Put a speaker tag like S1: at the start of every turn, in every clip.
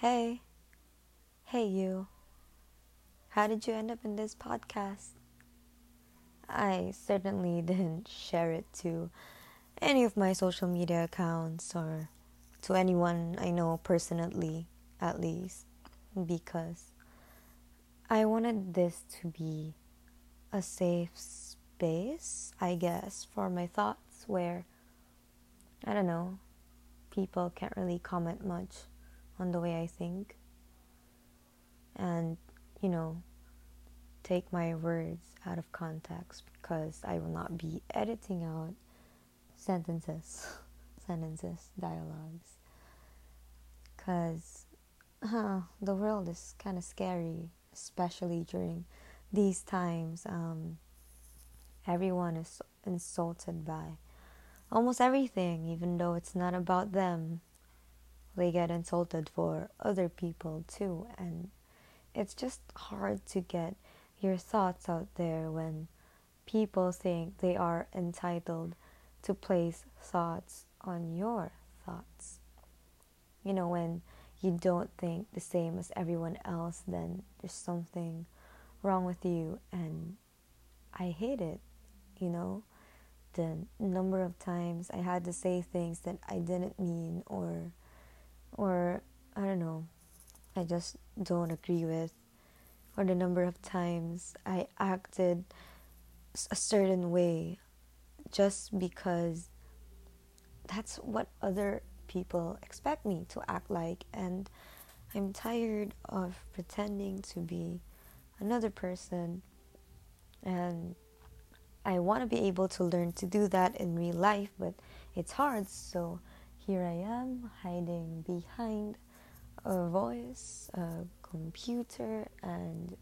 S1: Hey, hey, you. How did you end up in this podcast? I certainly didn't share it to any of my social media accounts or to anyone I know personally, at least, because I wanted this to be a safe space, I guess, for my thoughts where, I don't know, people can't really comment much on the way I think. And, you know, take my words out of context because I will not be editing out sentences, sentences, dialogues. Because the world is kind of scary, especially during these times. Um, everyone is insulted by almost everything, even though it's not about them. They get insulted for other people too, and it's just hard to get your thoughts out there when people think they are entitled to place thoughts on your thoughts. You know, when you don't think the same as everyone else, then there's something wrong with you, and I hate it, you know the number of times I had to say things that I didn't mean or or I don't know, I just don't agree with or the number of times I acted a certain way just because that's what other people expect me to act like and I'm tired of pretending to be another person and I want to be able to learn to do that in real life, but it's hard. So here I am hiding behind a voice, a computer, and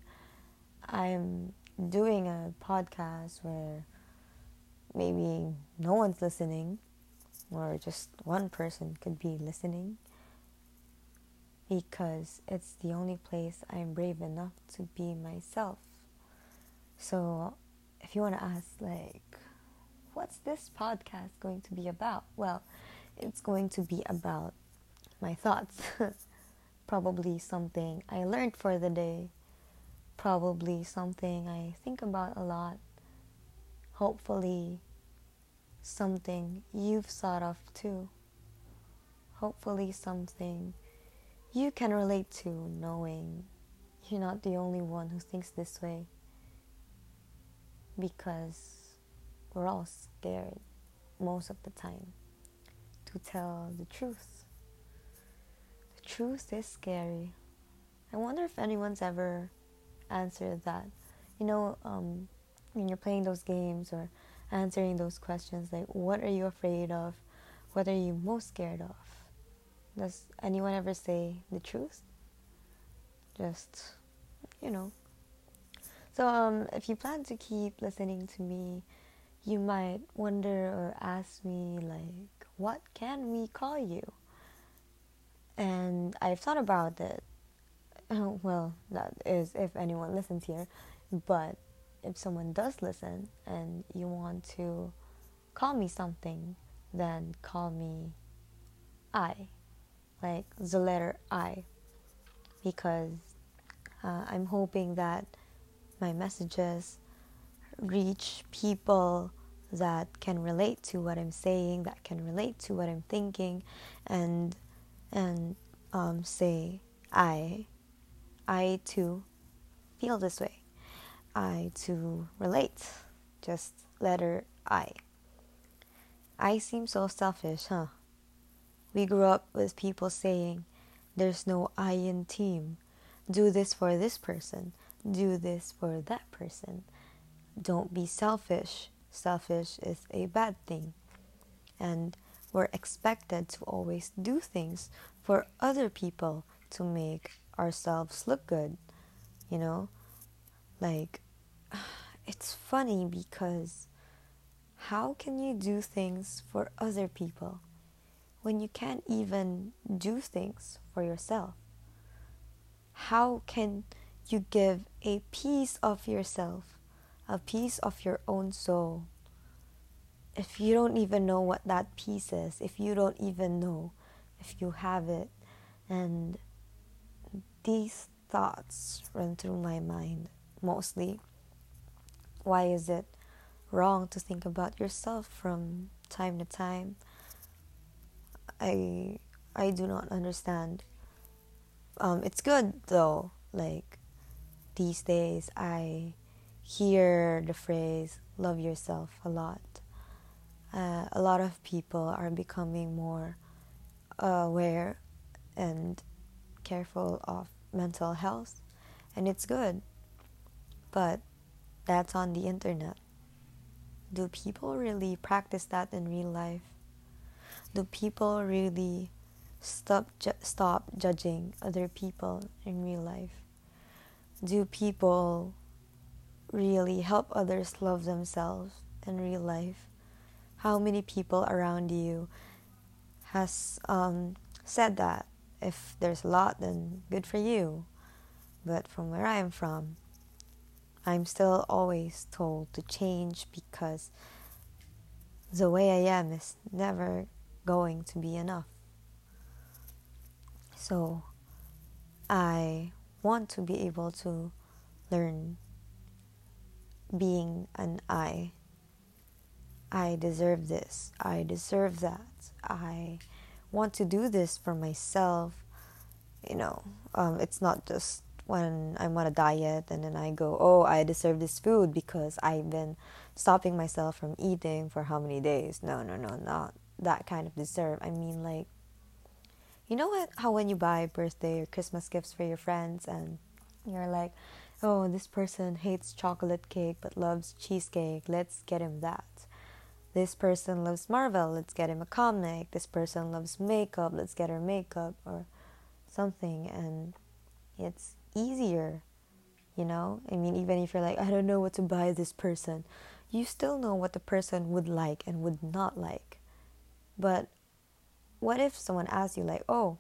S1: I'm doing a podcast where maybe no one's listening, or just one person could be listening, because it's the only place I'm brave enough to be myself. So if you want to ask, like, what's this podcast going to be about? Well, it's going to be about my thoughts. probably something I learned for the day. Probably something I think about a lot. Hopefully, something you've thought of too. Hopefully, something you can relate to, knowing you're not the only one who thinks this way because we're all scared most of the time tell the truth. The truth is scary. I wonder if anyone's ever answered that. You know, um, when you're playing those games or answering those questions, like, what are you afraid of? What are you most scared of? Does anyone ever say the truth? Just, you know, so, um, if you plan to keep listening to me, you might wonder or ask me, like, what can we call you? And I've thought about it. well, that is if anyone listens here. But if someone does listen and you want to call me something, then call me I, like the letter I, because uh, I'm hoping that my messages reach people that can relate to what I'm saying, that can relate to what I'm thinking, and and um, say I, I too, feel this way. I too relate. Just letter I. I seem so selfish, huh? We grew up with people saying, "There's no I in team. Do this for this person." do this for that person. Don't be selfish. Selfish is a bad thing. And we're expected to always do things for other people to make ourselves look good. You know? Like, it's funny because how can you do things for other people when you can't even do things for yourself? How can you give a piece of yourself, a piece of your own soul. If you don't even know what that piece is, if you don't even know if you have it, and these thoughts run through my mind mostly. Why is it wrong to think about yourself from time to time? I I do not understand. Um, it's good though. Like these days, I hear the phrase "love yourself" a lot. Uh, a lot of people are becoming more aware and careful of mental health, and it's good. But that's on the internet. Do people really practice that in real life? Do people really stop ju- stop judging other people in real life? Do people really help others love themselves in real life? How many people around you has um, said that? If there's a lot, then good for you. But from where I am from, I'm still always told to change because the way I am is never going to be enough. So I want to be able to learn being an I. I deserve this. I deserve that. I want to do this for myself. You know, um, it's not just when I'm on a diet and then I go, oh, I deserve this food because I've been stopping myself from eating for how many days. No, no, no, not that kind of deserve. I mean, like, you know what? How when you buy birthday or Christmas gifts for your friends and you're like, oh, this person hates chocolate cake but loves cheesecake. Let's get him that. This person loves Marvel. Let's get him a comic. This person loves makeup. Let's get her makeup or something. And it's easier, you know? I mean, even if you're like, I don't know what to buy this person, you still know what the person would like and would not like. But what if someone asks you, like, oh,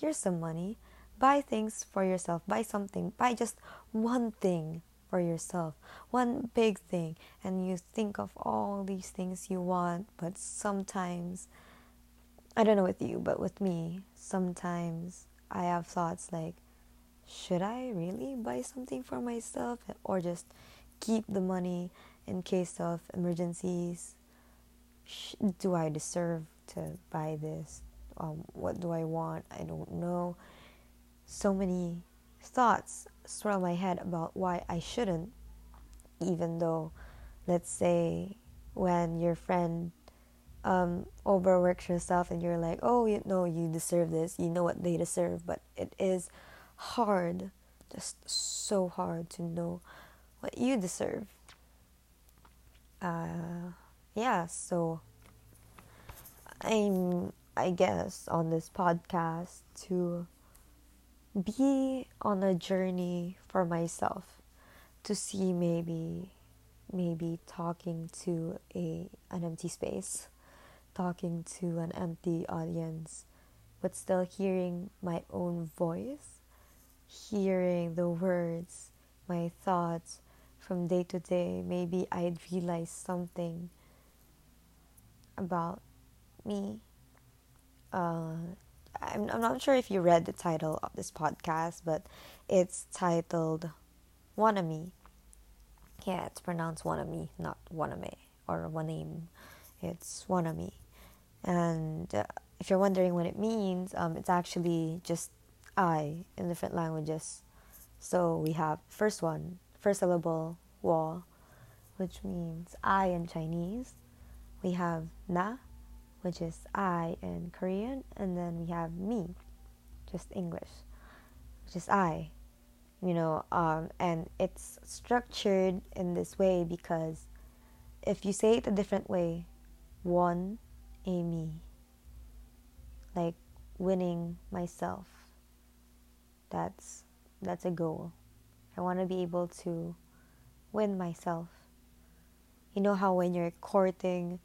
S1: here's some money, buy things for yourself, buy something, buy just one thing for yourself, one big thing, and you think of all these things you want, but sometimes, I don't know with you, but with me, sometimes I have thoughts like, should I really buy something for myself or just keep the money in case of emergencies? Do I deserve to buy this? Um, what do I want? I don't know. So many thoughts swirl my head about why I shouldn't, even though, let's say, when your friend um, overworks yourself and you're like, oh, you know, you deserve this, you know what they deserve, but it is hard, just so hard to know what you deserve. Uh, yeah, so I'm, I guess, on this podcast to be on a journey for myself to see maybe maybe talking to a an empty space talking to an empty audience but still hearing my own voice hearing the words, my thoughts from day to day, maybe I'd realize something about me. Uh, I'm, I'm not sure if you read the title of this podcast, but it's titled Wanami. Yeah, it's pronounced Wanami, not Waname or Waname. It's Wanami. And uh, if you're wondering what it means, um, it's actually just I in different languages. So we have first one, first syllable wa, which means I in Chinese. We have na, which is I in Korean, and then we have me, just English, which is I. You know, um, and it's structured in this way because if you say it a different way, one, a me, like winning myself that's that's a goal. I want to be able to win myself. You know how when you're courting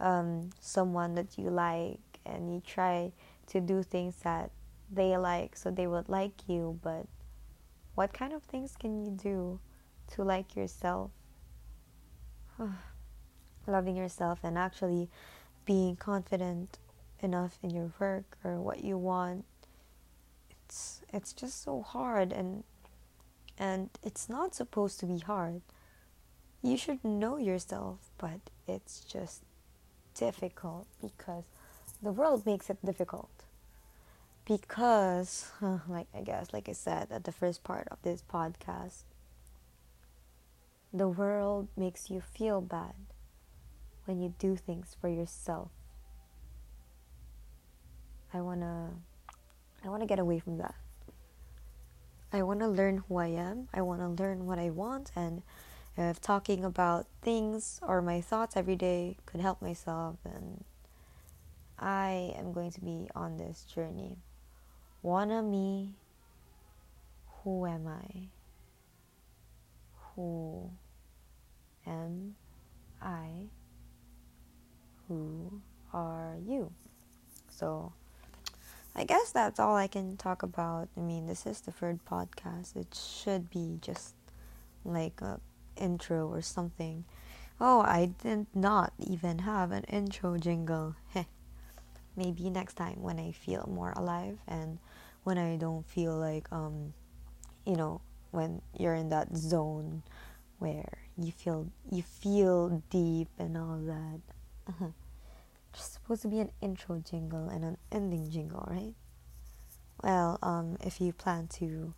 S1: um, someone that you like and you try to do things that they like so they would like you, but what kind of things can you do to like yourself? Loving yourself and actually being confident enough in your work or what you want. It's it's just so hard and and it's not supposed to be hard. You should know yourself, but it's just difficult because the world makes it difficult. Because, like I guess, like I said at the first part of this podcast, the world makes you feel bad when you do things for yourself. I wanna, I wanna get away from that. I want to learn who I am. I want to learn what I want. And if talking about things or my thoughts every day could help myself, then I am going to be on this journey. Wanna me, who am I? Who am I? Who are you? So, I guess that's all I can talk about. I mean, this is the third podcast. It should be just like a intro or something. Oh, I did not even have an intro jingle. Maybe next time when I feel more alive and when I don't feel like um you know, when you're in that zone where you feel you feel deep and all that. Uh-huh supposed to be an intro jingle and an ending jingle, right? Well, um, if you plan to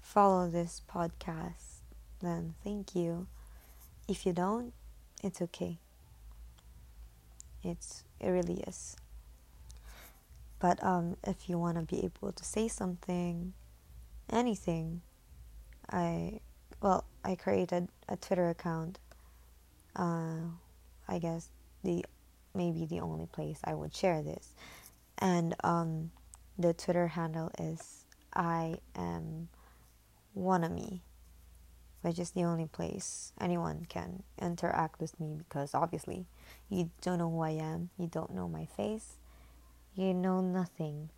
S1: follow this podcast, then thank you. If you don't, it's okay. It's it really is. But um, if you want to be able to say something, anything, I well, I created a Twitter account. Uh, I guess the maybe the only place I would share this. And um, the Twitter handle is I am Wanami, which is the only place anyone can interact with me because obviously you don't know who I am, you don't know my face, you know nothing.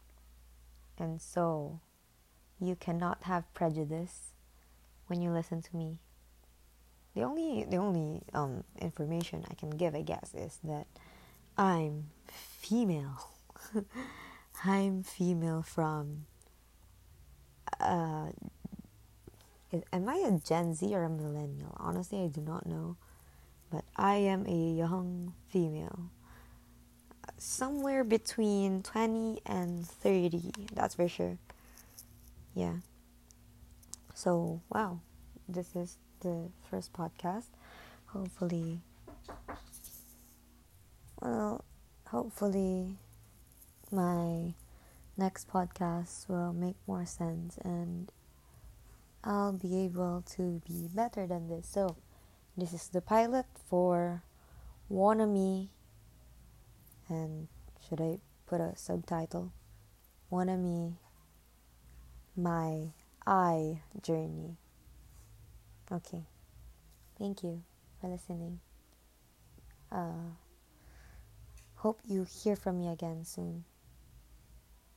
S1: And so you cannot have prejudice when you listen to me. The only the only um, information I can give, I guess, is that I'm female. I'm female from. Uh, am I a Gen Z or a millennial? Honestly, I do not know. But I am a young female. Somewhere between 20 and 30, that's for sure. Yeah. So, wow. This is the first podcast. Hopefully, well, hopefully, my next podcast will make more sense and I'll be able to be better than this. So, this is the pilot for Wanami. And should I put a subtitle? Wanami, my I journey. Okay. Thank you for listening. Uh, Hope you hear from me again soon.